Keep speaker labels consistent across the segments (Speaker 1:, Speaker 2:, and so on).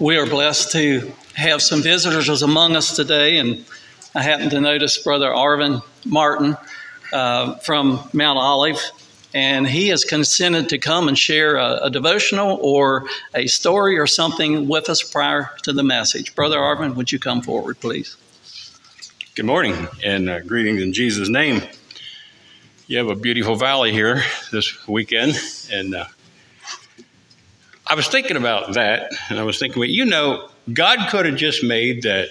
Speaker 1: We are blessed to have some visitors among us today, and I happen to notice Brother Arvin Martin uh, from Mount Olive, and he has consented to come and share a, a, devotional or a story or something with us prior to the message. Brother Arvin, would you come forward, please?
Speaker 2: Good morning, and uh, greetings in Jesus' name. You have a beautiful valley here this weekend, and uh, I was thinking about that, and I was thinking, well, you know, God could have just made that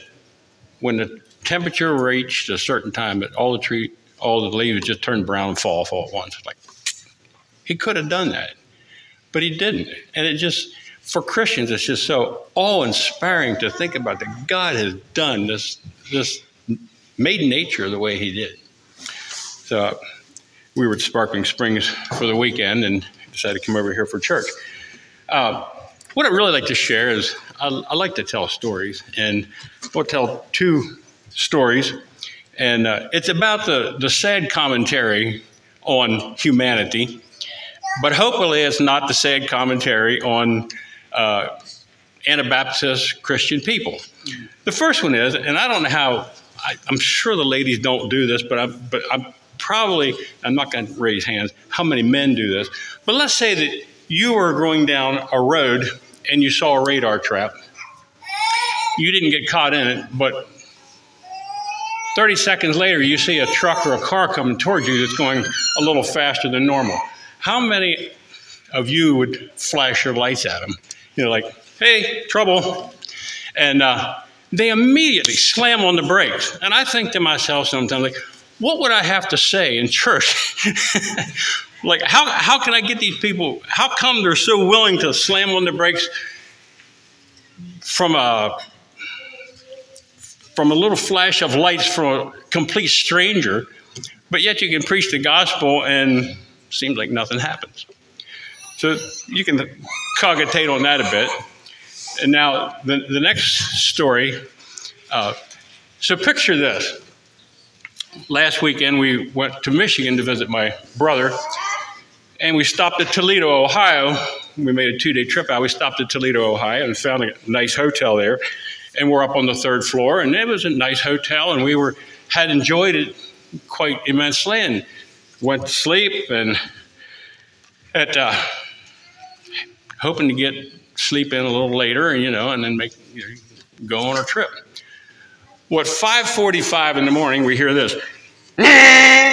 Speaker 2: when the temperature reached a certain time, that all the tree, all the leaves just turn brown and fall off all at once. Like He could have done that, but He didn't, and it just for Christians, it's just so awe-inspiring to think about that God has done this, this made nature the way He did. So we were at Sparkling Springs for the weekend and decided to come over here for church. Uh, what I'd really like to share is I, I, like to tell stories, and we'll tell two stories. And uh, it's about the, the sad commentary on humanity, but hopefully it's not the sad commentary on uh, Anabaptist Christian people. The first one is, and I don't know how, I, am sure the ladies don't do this, but I'm, but I'm probably, I'm not going to raise hands, how many men do this. But let's say that you were going down a road and you saw a radar trap. You didn't get caught in it, but 30 seconds later, you see a truck or a car coming towards you that's going a little faster than normal. How many of you would flash your lights at them? You know, like, hey, trouble. And uh, they immediately slam on the brakes. And I think to myself sometimes, like, what would I have to say in church Like, how, how can I get these people? How come they're so willing to slam on the brakes from a from a little flash of lights from a complete stranger, but yet you can preach the gospel and seems like nothing happens. So you can cogitate on that a bit. And now the, the next story. Uh, so picture this. Last weekend we went to Michigan to visit my brother, and we stopped at Toledo, Ohio. We made a two day trip out. We stopped at Toledo, Ohio, and found a nice hotel there. And we're up on the third floor, and it was a nice hotel, and we were had enjoyed it quite immensely, and went to sleep, and at uh, hoping to get sleep in a little later, and you know, and then make you know, go on our trip. What 5:45 in the morning, we hear this.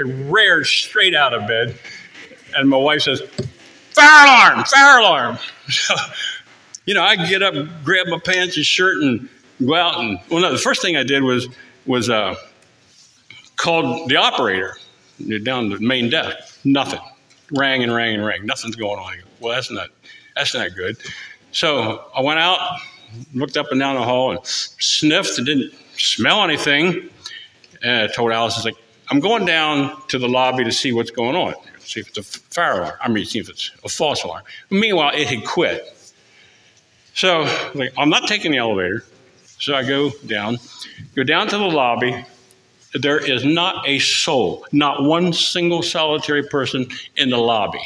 Speaker 2: I reared straight out of bed, and my wife says, Fire alarm, fire alarm. So, you know, I get up, grab my pants and shirt, and go out and, well, no, the first thing I did was, was uh, called the operator down the main desk. Nothing. Rang and rang and rang. Nothing's going on. Well, that's not, that's not good. So I went out, looked up and down the hall, and sniffed and didn't smell anything. And I told Alice, I was like, I'm going down to the lobby to see what's going on, see if it's a fire alarm. I mean, see if it's a false alarm. Meanwhile, it had quit. So I'm not taking the elevator. So I go down, go down to the lobby. There is not a soul, not one single solitary person in the lobby.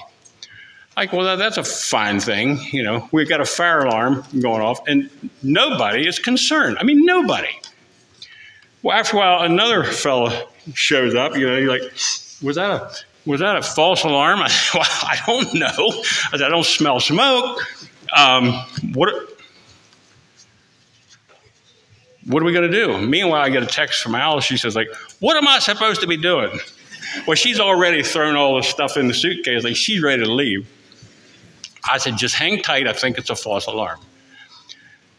Speaker 2: Like, well, that's a fine thing. You know, we've got a fire alarm going off, and nobody is concerned. I mean, nobody. Well, after a while, another fellow shows up. You know, you're like, was that a was that a false alarm? I, well, I don't know. I, said, I don't smell smoke. Um, what? What are we going to do? Meanwhile, I get a text from Alice. She says, like, what am I supposed to be doing? Well, she's already thrown all the stuff in the suitcase. Like, she's ready to leave. I said, just hang tight. I think it's a false alarm.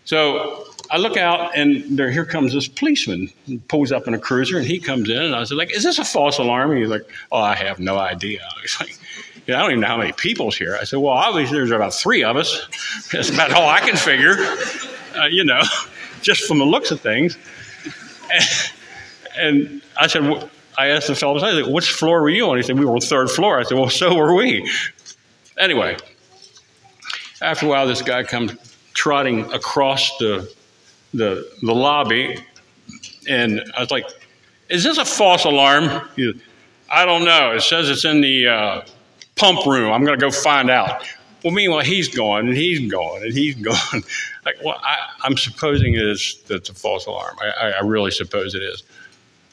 Speaker 2: So I look out, and there here comes this policeman. Pulls up in a cruiser, and he comes in, and I said, like, is this a false alarm? And he's like, oh, I have no idea. He's like, yeah, I don't even know how many people's here. I said, well, obviously there's about three of us. That's about all I can figure, uh, you know, just from the looks of things. And, and I said, I asked the fellow, I which floor were you on? He said, we were on the third floor. I said, well, so were we. Anyway, after a while, this guy comes trotting across the the, the lobby, and I was like, "Is this a false alarm?" He, I don't know. It says it's in the uh, pump room. I'm going to go find out. Well, meanwhile, he's gone and he's gone and he's gone. like, well, I, am supposing it is that's a false alarm. I, I really suppose it is.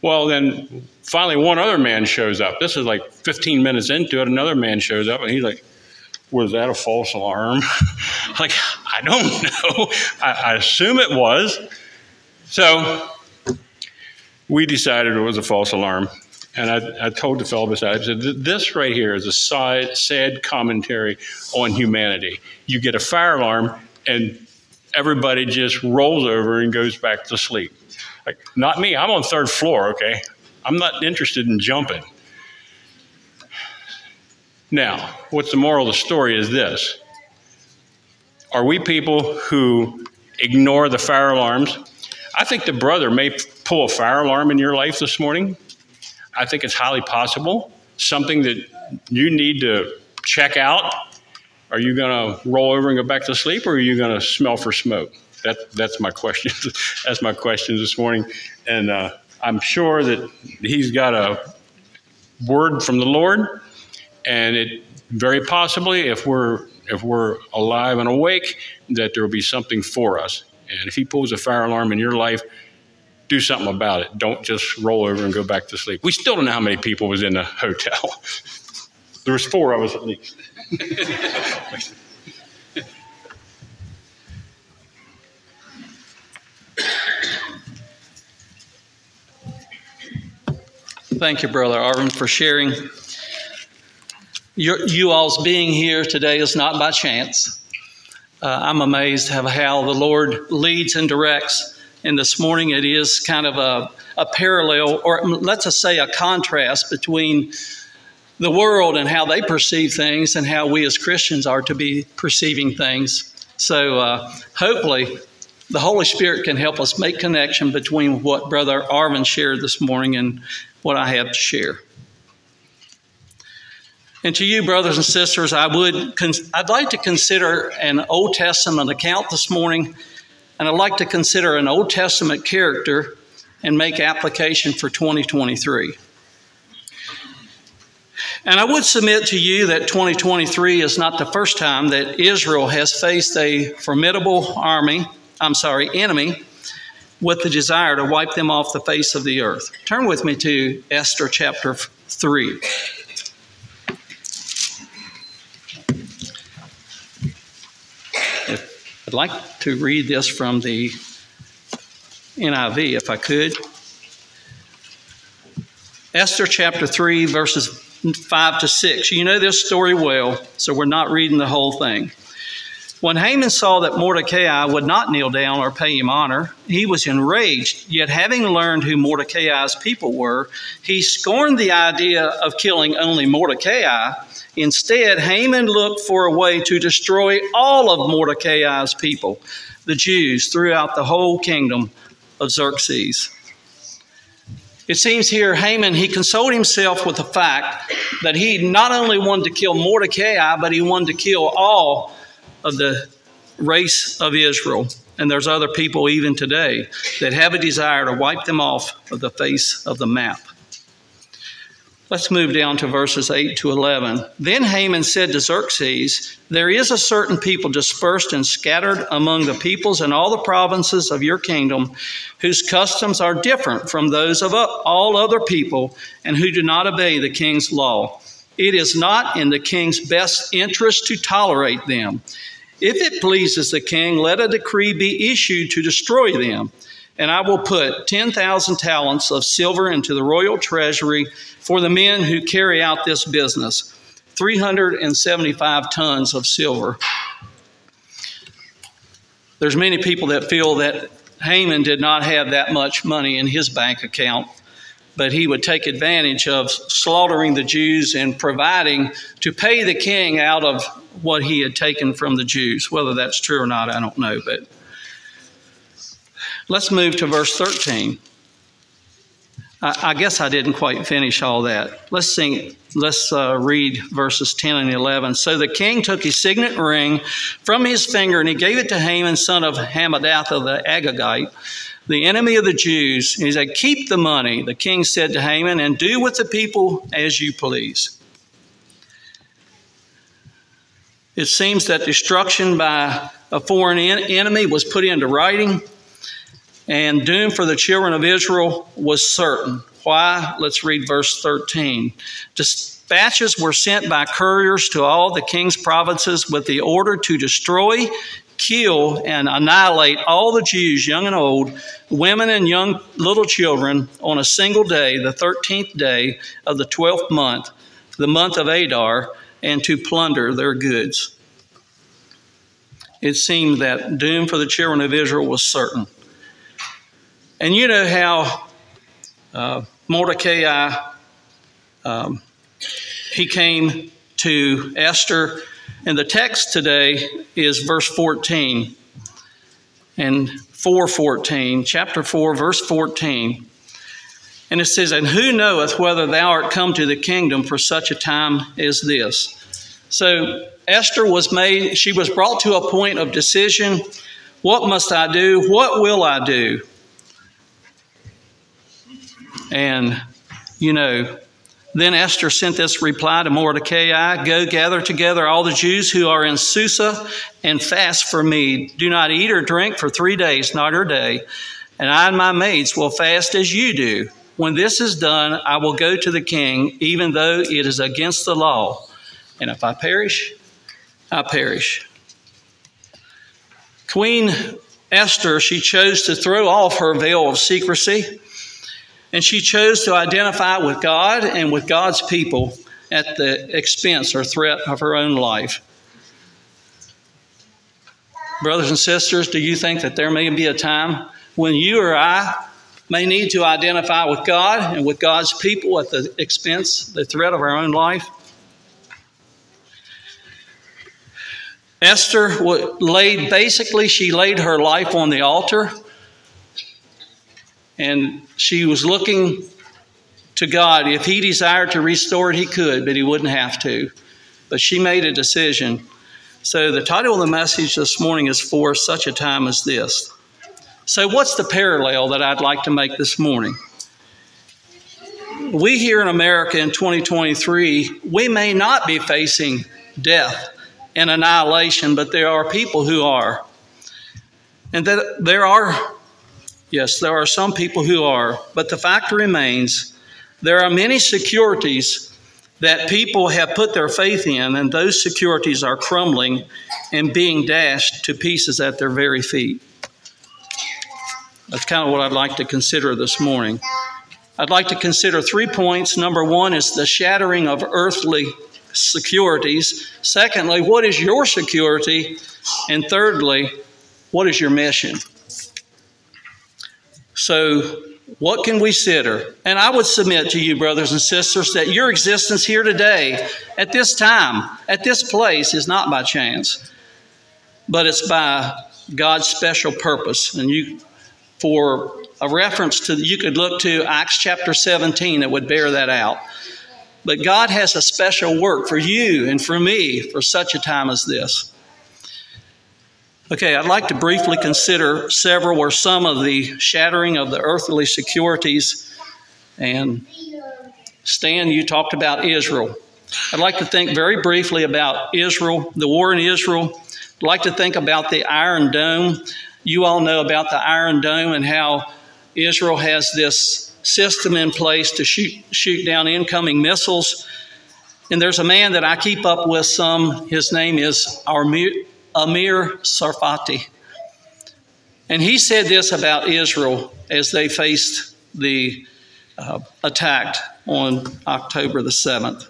Speaker 2: Well, then finally, one other man shows up. This is like 15 minutes into it. Another man shows up and he's like, was that a false alarm? like, I don't know. I, I, assume it was. So we decided it was a false alarm. And I, I told the fellow beside I said, this right here is a sad, sad commentary on humanity. You get a fire alarm and everybody just rolls over and goes back to sleep. Like, not me. I'm on third floor, okay? I'm not interested in jumping. Now, what's the moral of the story is this Are we people who ignore the fire alarms? I think the brother may pull a fire alarm in your life this morning. I think it's highly possible. Something that you need to check out. Are you going to roll over and go back to sleep, or are you going to smell for smoke? That, that's my question. that's my question this morning. And uh, I'm sure that he's got a word from the Lord and it very possibly, if we're if we're alive and awake, that there will be something for us. And if he pulls a fire alarm in your life, do something about it. Don't just roll over and go back to sleep. We still don't know how many people was in the hotel. there was four of us at least.
Speaker 1: Thank you, Brother Arvin, for sharing your, you all's being here today is not by chance. Uh, I'm amazed how the Lord leads and directs. And this morning it is kind of a, a parallel, or let's just say a contrast between the world and how they perceive things and how we as Christians are to be perceiving things. So uh, hopefully the Holy Spirit can help us make connection between what Brother Arvin shared this morning and what I have to share. And to you, brothers and sisters, I would I'd like to consider an Old Testament account this morning, and I'd like to consider an Old Testament character and make application for 2023. And I would submit to you that 2023 is not the first time that Israel has faced a formidable army, I'm sorry, enemy, with the desire to wipe them off the face of the earth. Turn with me to Esther chapter 3. I'd like to read this from the NIV, if I could. Esther chapter 3, verses 5 to 6. You know this story well, so we're not reading the whole thing. When Haman saw that Mordecai would not kneel down or pay him honor, he was enraged. Yet, having learned who Mordecai's people were, he scorned the idea of killing only Mordecai Instead, Haman looked for a way to destroy all of Mordecai's people, the Jews, throughout the whole kingdom of Xerxes. It seems here Haman, he consoled himself with the fact that he not only wanted to kill Mordecai, but he wanted to kill all of the race of Israel. And there's other people even today that have a desire to wipe them off of the face of the map. Let's move down to verses 8 to 11. Then Haman said to Xerxes, There is a certain people dispersed and scattered among the peoples in all the provinces of your kingdom, whose customs are different from those of all other people, and who do not obey the king's law. It is not in the king's best interest to tolerate them. If it pleases the king, let a decree be issued to destroy them and I will put 10,000 talents of silver into the royal treasury for the men who carry out this business 375 tons of silver. There's many people that feel that Haman did not have that much money in his bank account, but he would take advantage of slaughtering the Jews and providing to pay the king out of what he had taken from the Jews. Whether that's true or not, I don't know, but Let's move to verse 13. I, I guess I didn't quite finish all that. Let's sing. Let's uh, read verses 10 and 11. So the king took his signet ring from his finger and he gave it to Haman, son of Hammedatha the Agagite, the enemy of the Jews. And he said, Keep the money, the king said to Haman, and do with the people as you please. It seems that destruction by a foreign enemy was put into writing, and doom for the children of Israel was certain. Why? Let's read verse 13. Dispatches were sent by couriers to all the king's provinces with the order to destroy, kill, and annihilate all the Jews, young and old, women and young little children, on a single day, the 13th day of the 12th month, the month of Adar, and to plunder their goods. It seemed that doom for the children of Israel was certain. And you know how uh, Mordecai, um, he came to Esther, and the text today is verse 14 and 414, chapter 4, verse 14. And it says, And who knoweth whether thou art come to the kingdom for such a time as this? So Esther was made, she was brought to a point of decision. What must I do? What will I do? And, you know, then Esther sent this reply to Mordecai Go gather together all the Jews who are in Susa and fast for me. Do not eat or drink for three days, night or day. And I and my maids will fast as you do. When this is done, I will go to the king, even though it is against the law. And if I perish, I perish. Queen Esther, she chose to throw off her veil of secrecy and she chose to identify with God and with God's people at the expense or threat of her own life. Brothers and sisters, do you think that there may be a time when you or I may need to identify with God and with God's people at the expense, the threat of our own life? Esther laid basically, she laid her life on the altar and she was looking to God. If he desired to restore it, he could, but he wouldn't have to. But she made a decision. So the title of the message this morning is For Such a Time as This. So, what's the parallel that I'd like to make this morning? We here in America in 2023, we may not be facing death and annihilation, but there are people who are. And that there are Yes, there are some people who are, but the fact remains there are many securities that people have put their faith in, and those securities are crumbling and being dashed to pieces at their very feet. That's kind of what I'd like to consider this morning. I'd like to consider three points. Number one is the shattering of earthly securities. Secondly, what is your security? And thirdly, what is your mission? So, what can we consider? And I would submit to you, brothers and sisters, that your existence here today, at this time, at this place, is not by chance, but it's by God's special purpose. And you, for a reference to, you could look to Acts chapter 17 that would bear that out. But God has a special work for you and for me for such a time as this. Okay, I'd like to briefly consider several or some of the shattering of the earthly securities. And Stan, you talked about Israel. I'd like to think very briefly about Israel, the war in Israel. I'd like to think about the Iron Dome. You all know about the Iron Dome and how Israel has this system in place to shoot, shoot down incoming missiles. And there's a man that I keep up with some. His name is Amir, Amir Tsarfati. And he said this about Israel as they faced the uh, attack on October the 7th.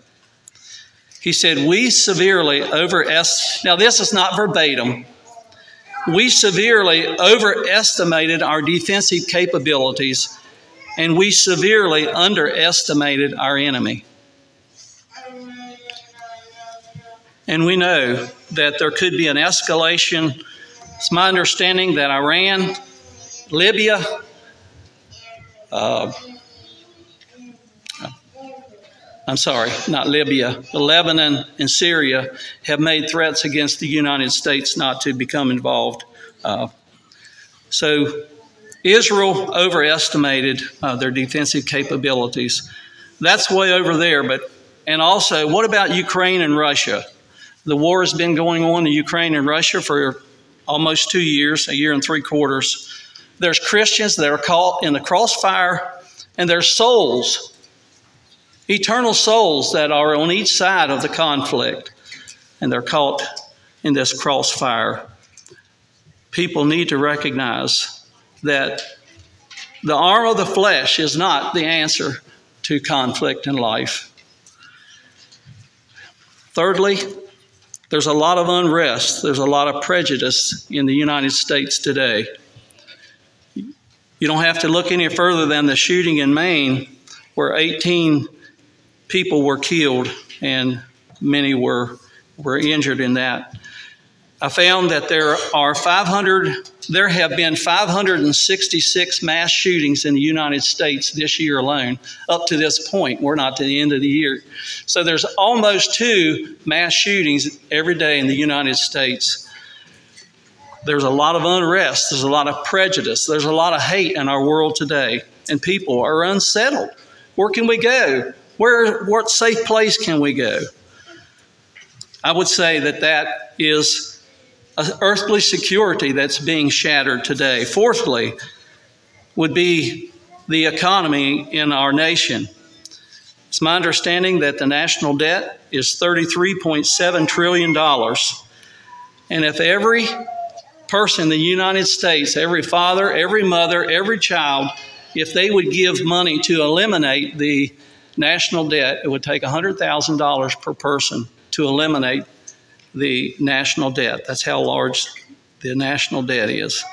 Speaker 1: He said, We severely overestimated, now this is not verbatim, we severely overestimated our defensive capabilities and we severely underestimated our enemy. And we know that there could be an escalation. It's my understanding that Iran, Libya, uh, I'm sorry, not Libya, Lebanon and Syria have made threats against the United States not to become involved. Uh, so Israel overestimated uh, their defensive capabilities. That's way over there, but and also, what about Ukraine and Russia? The war has been going on in Ukraine and Russia for almost two years, a year and three quarters. There's Christians that are caught in the crossfire, and there's souls, eternal souls that are on each side of the conflict, and they're caught in this crossfire. People need to recognize that the arm of the flesh is not the answer to conflict in life. Thirdly, there's a lot of unrest, there's a lot of prejudice in the United States today. You don't have to look any further than the shooting in Maine, where 18 people were killed and many were, were injured in that. I found that there are 500, there have been 566 mass shootings in the United States this year alone, up to this point. We're not to the end of the year. So there's almost two mass shootings every day in the United States. There's a lot of unrest, there's a lot of prejudice, there's a lot of hate in our world today, and people are unsettled. Where can we go? Where, what safe place can we go? I would say that that is earthly security that's being shattered today. Fourthly, would be the economy in our nation. It's my understanding that the national debt is $33.7 trillion. And if every person in the United States, every father, every mother, every child, if they would give money to eliminate the national debt, it would take $100,000 per person to eliminate the national debt. That's how large the national debt is.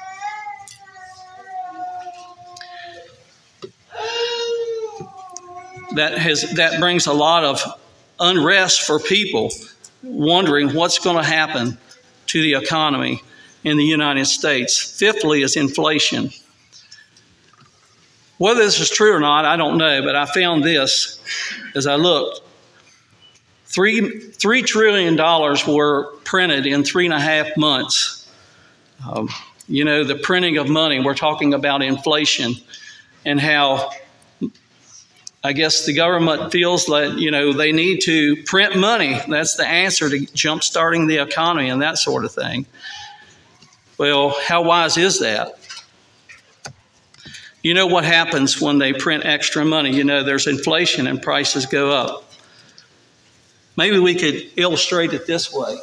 Speaker 1: That has that brings a lot of unrest for people wondering what's going to happen to the economy in the United States. Fifthly is inflation. Whether this is true or not, I don't know, but I found this as I looked. Three, $3 trillion were printed in three and a half months. Um, you know, the printing of money, we're talking about inflation and how I guess the government feels that, you know, they need to print money. That's the answer to jump starting the economy and that sort of thing. Well, how wise is that? You know what happens when they print extra money? You know, there's inflation and prices go up. Maybe we could illustrate it this way.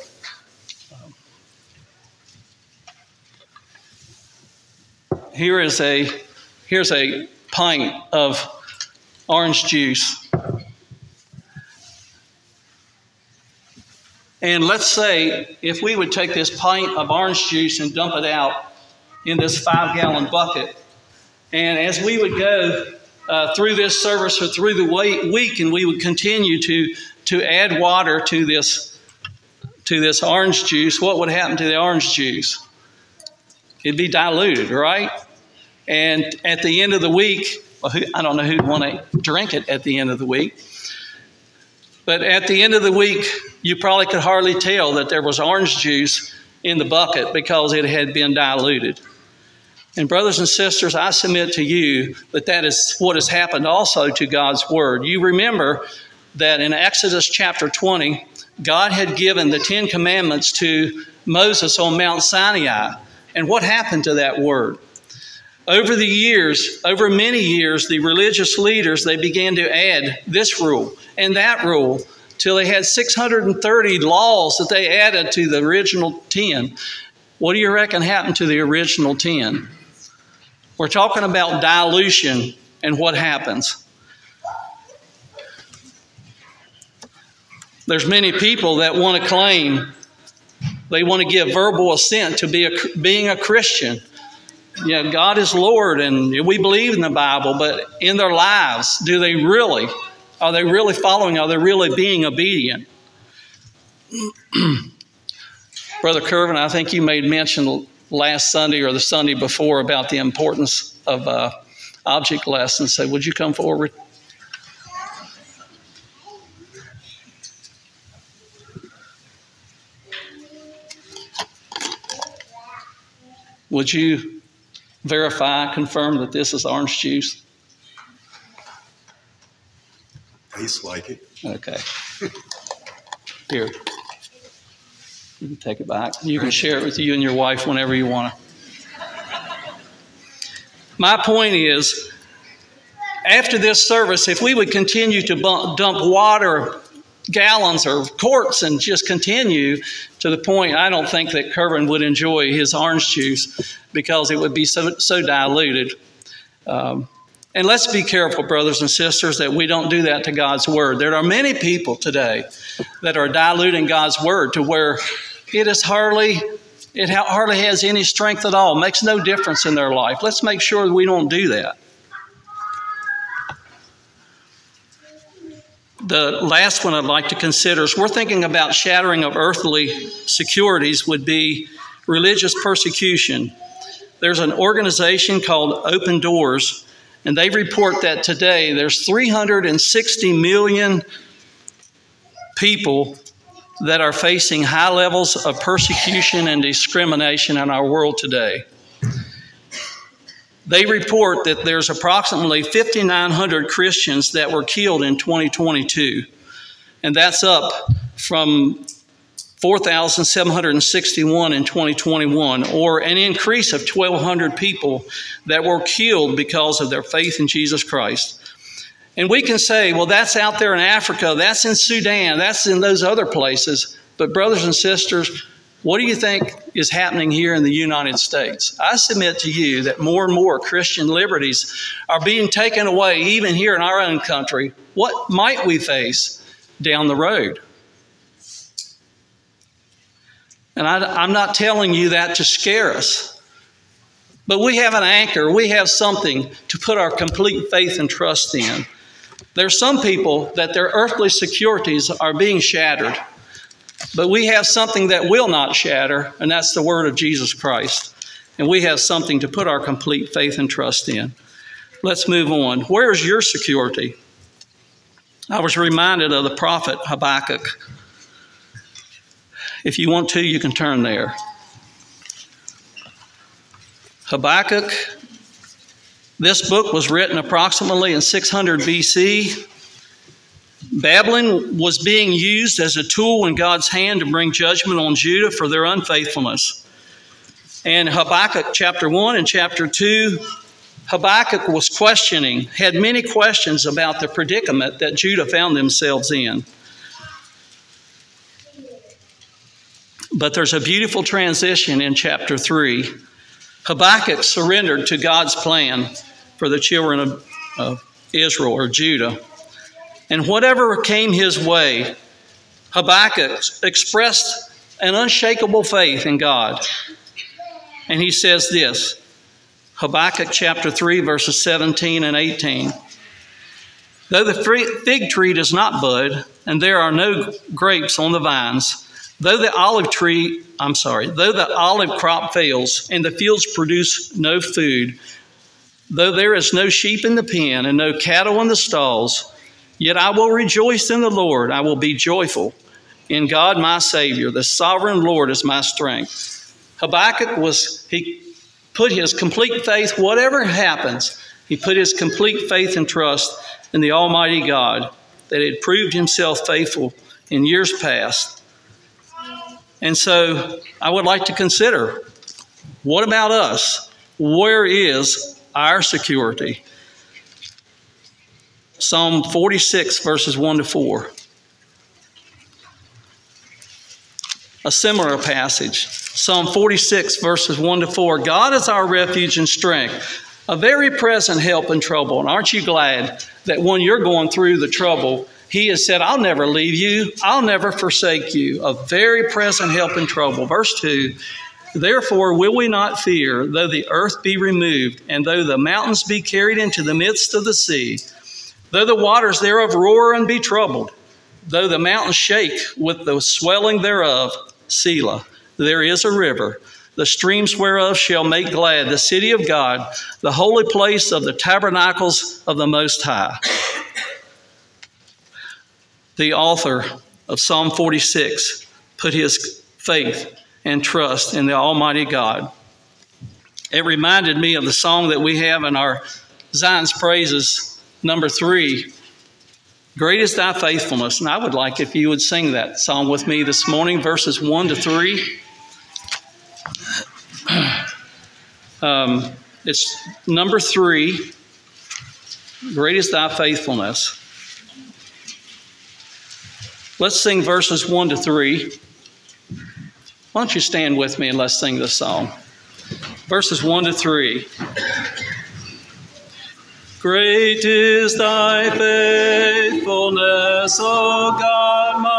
Speaker 1: Here is a here's a pint of orange juice. And let's say if we would take this pint of orange juice and dump it out in this five gallon bucket, and as we would go uh, through this service or through the week, and we would continue to to add water to this to this orange juice, what would happen to the orange juice? It'd be diluted, right? And at the end of the week, well, who, I don't know who'd want to drink it at the end of the week, but at the end of the week, you probably could hardly tell that there was orange juice in the bucket because it had been diluted. And, brothers and sisters, I submit to you that that is what has happened also to God's Word. You remember that in Exodus chapter 20, God had given the Ten Commandments to Moses on Mount Sinai. And what happened to that word? Over the years, over many years, the religious leaders, they began to add this rule and that rule till they had 630 laws that they added to the original 10. What do you reckon happened to the original 10? We're talking about dilution and what happens. There's many people that want to claim they want to give verbal assent to be a, being a Christian. Yeah, God is Lord and we believe in the Bible, but in their lives, do they really? Are they really following? Are they really being obedient? Brother Curvin, I think you made mention last Sunday or the Sunday before about the importance of uh, object lessons. So, would you come forward? Would you verify, confirm that this is orange juice?
Speaker 3: Tastes like it.
Speaker 1: Okay. Here. You can take it back. You can share it with you and your wife whenever you want to. My point is, after this service, if we would continue to dump water gallons or quarts and just continue to the point I don't think that Kerwin would enjoy his orange juice because it would be so, so diluted. Um, and let's be careful, brothers and sisters, that we don't do that to God's Word. There are many people today that are diluting God's Word to where it is hardly it hardly has any strength at all, makes no difference in their life. Let's make sure we don't do that. The last one I'd like to consider is we're thinking about shattering of earthly securities would be religious persecution. There's an organization called Open Doors and they report that today there's 360 million people that are facing high levels of persecution and discrimination in our world today. They report that there's approximately 5,900 Christians that were killed in 2022, and that's up from 4,761 in 2021, or an increase of 1,200 people that were killed because of their faith in Jesus Christ. And we can say, well, that's out there in Africa, that's in Sudan, that's in those other places. But, brothers and sisters, what do you think is happening here in the United States? I submit to you that more and more Christian liberties are being taken away, even here in our own country. What might we face down the road? And I, am not telling you that to scare us. But we have an anchor, we have something to put our complete faith and trust in. There are some people that their earthly securities are being shattered, but we have something that will not shatter, and that's the word of Jesus Christ. And we have something to put our complete faith and trust in. Let's move on. Where is your security? I was reminded of the prophet Habakkuk. If you want to, you can turn there. Habakkuk, this book was written approximately in 600 BC. Babylon was being used as a tool in God's hand to bring judgment on Judah for their unfaithfulness. And Habakkuk chapter 1 and chapter 2, Habakkuk was questioning, had many questions about the predicament that Judah found themselves in. But there's a beautiful transition in chapter 3. Habakkuk surrendered to God's plan for the children of, of Israel or Judah. And whatever came his way, Habakkuk expressed an unshakable faith in God. And he says this Habakkuk chapter 3, verses 17 and 18. Though the fig tree does not bud, and there are no grapes on the vines, Though the olive tree, I'm sorry, though the olive crop fails and the fields produce no food, though there is no sheep in the pen and no cattle in the stalls, yet I will rejoice in the Lord. I will be joyful in God my Savior. The sovereign Lord is my strength. Habakkuk was, he put his complete faith, whatever happens, he put his complete faith and trust in the Almighty God that had proved himself faithful in years past and so I would like to consider what about us? Where is our security? Psalm 46, verses 1 to 4. A similar passage. Psalm 46, verses 1 to 4. God is our refuge and strength, a very present help in trouble. And aren't you glad that when you're going through the trouble, he has said, I'll never leave you, I'll never forsake you, a very present help in trouble. Verse 2 Therefore will we not fear, though the earth be removed, and though the mountains be carried into the midst of the sea, though the waters thereof roar and be troubled, though the mountains shake with the swelling thereof, Selah, there is a river the streams whereof shall make glad the city of God, the holy place of the tabernacles of the Most High the author of Psalm 46 put his faith and trust in the Almighty God. It reminded me of the song that we have in our Zion's Praises, number three. Great is thy faithfulness. And I would like if you would sing that song with me this morning, verses 1 to 3. Um, it's number three. Great is thy faithfulness. Let's sing verses 1 to 3. Why don't you stand with me and let's sing this song? Verses 1 to 3. Great is thy faithfulness, O God, my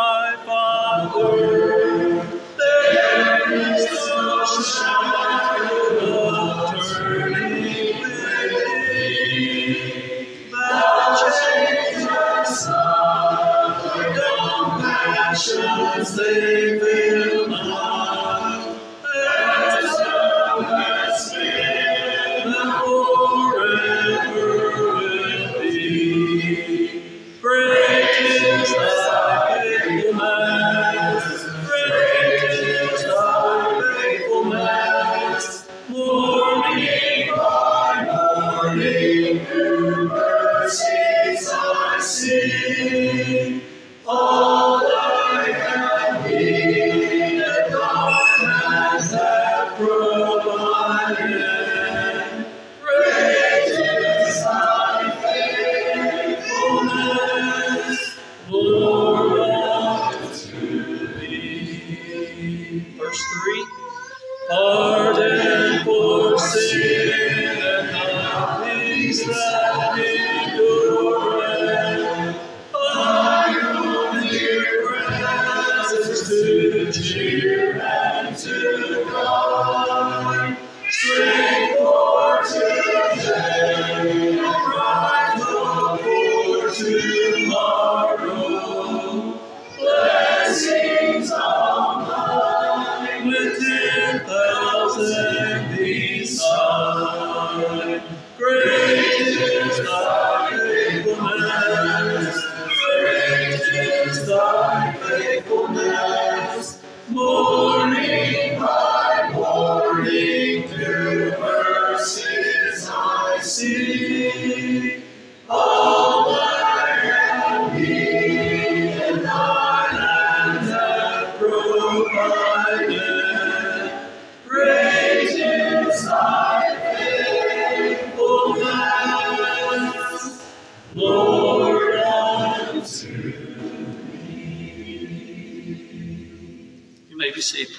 Speaker 1: seated.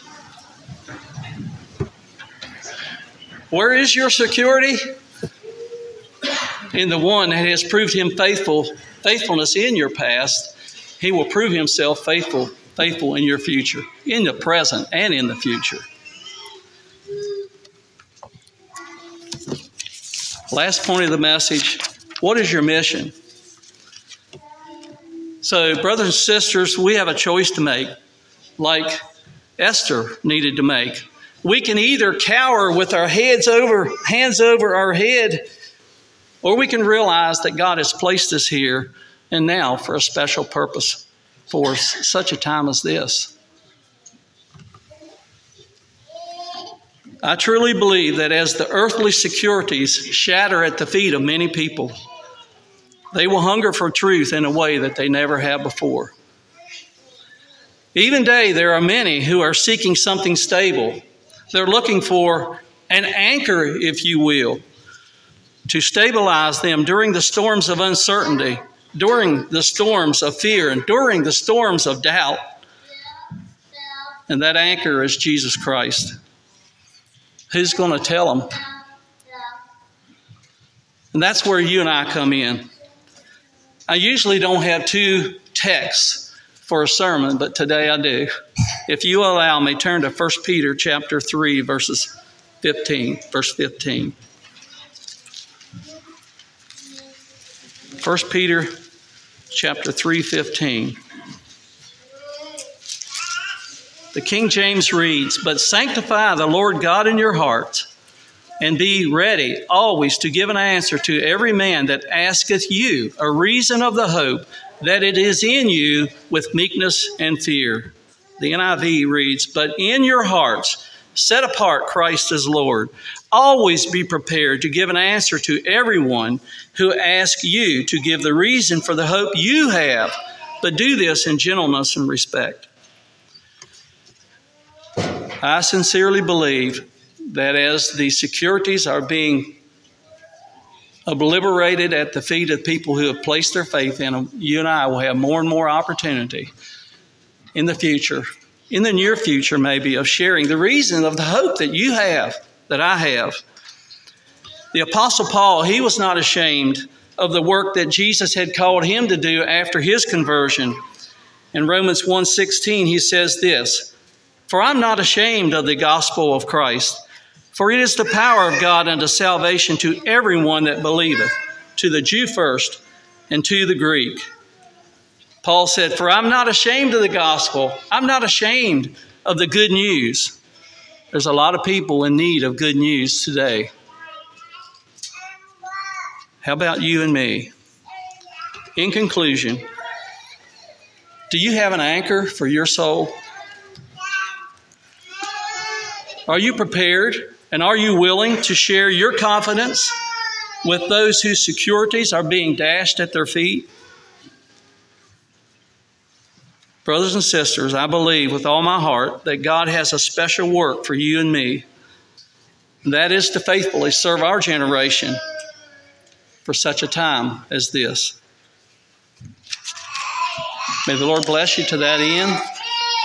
Speaker 1: Where is your security? In the one that has proved him faithful, faithfulness in your past, he will prove himself faithful, faithful in your future, in the present and in the future. Last point of the message what is your mission? So, brothers and sisters, we have a choice to make, like Esther needed to make. We can either cower with our heads over, hands over our head, or we can realize that God has placed us here and now for a special purpose for such a time as this. I truly believe that as the earthly securities shatter at the feet of many people, they will hunger for truth in a way that they never have before. Even today, there are many who are seeking something stable. They're looking for an anchor, if you will, to stabilize them during the storms of uncertainty, during the storms of fear, and during the storms of doubt. And that anchor is Jesus Christ. Who's going to tell them? And that's where you and I come in. I usually don't have two texts for a sermon, but today I do. If you allow me, turn to 1 Peter chapter 3, verses 15, verse 15. 1 Peter chapter 3, 15. The King James reads, But sanctify the Lord God in your hearts, and be ready always to give an answer to every man that asketh you a reason of the hope that it is in you with meekness and fear. The NIV reads, But in your hearts set apart Christ as Lord. Always be prepared to give an answer to everyone who asks you to give the reason for the hope you have, but do this in gentleness and respect. I sincerely believe that as the securities are being obliterated at the feet of people who have placed their faith in them, you and I will have more and more opportunity in the future, in the near future maybe, of sharing the reason of the hope that you have, that I have. The Apostle Paul, he was not ashamed of the work that Jesus had called him to do after his conversion. In Romans 1:16 he says this, "For I'm not ashamed of the gospel of Christ, for it is the power of God unto salvation to everyone that believeth, to the Jew first, and to the Greek. Paul said, For I'm not ashamed of the gospel. I'm not ashamed of the good news. There's a lot of people in need of good news today. How about you and me? In conclusion, do you have an anchor for your soul? Are you prepared and are you willing to share your confidence with those whose securities are being dashed at their feet? Brothers and sisters, I believe with all my heart that God has a special work for you and me. And that is to faithfully serve our generation for such a time as this. May the Lord bless you to that end.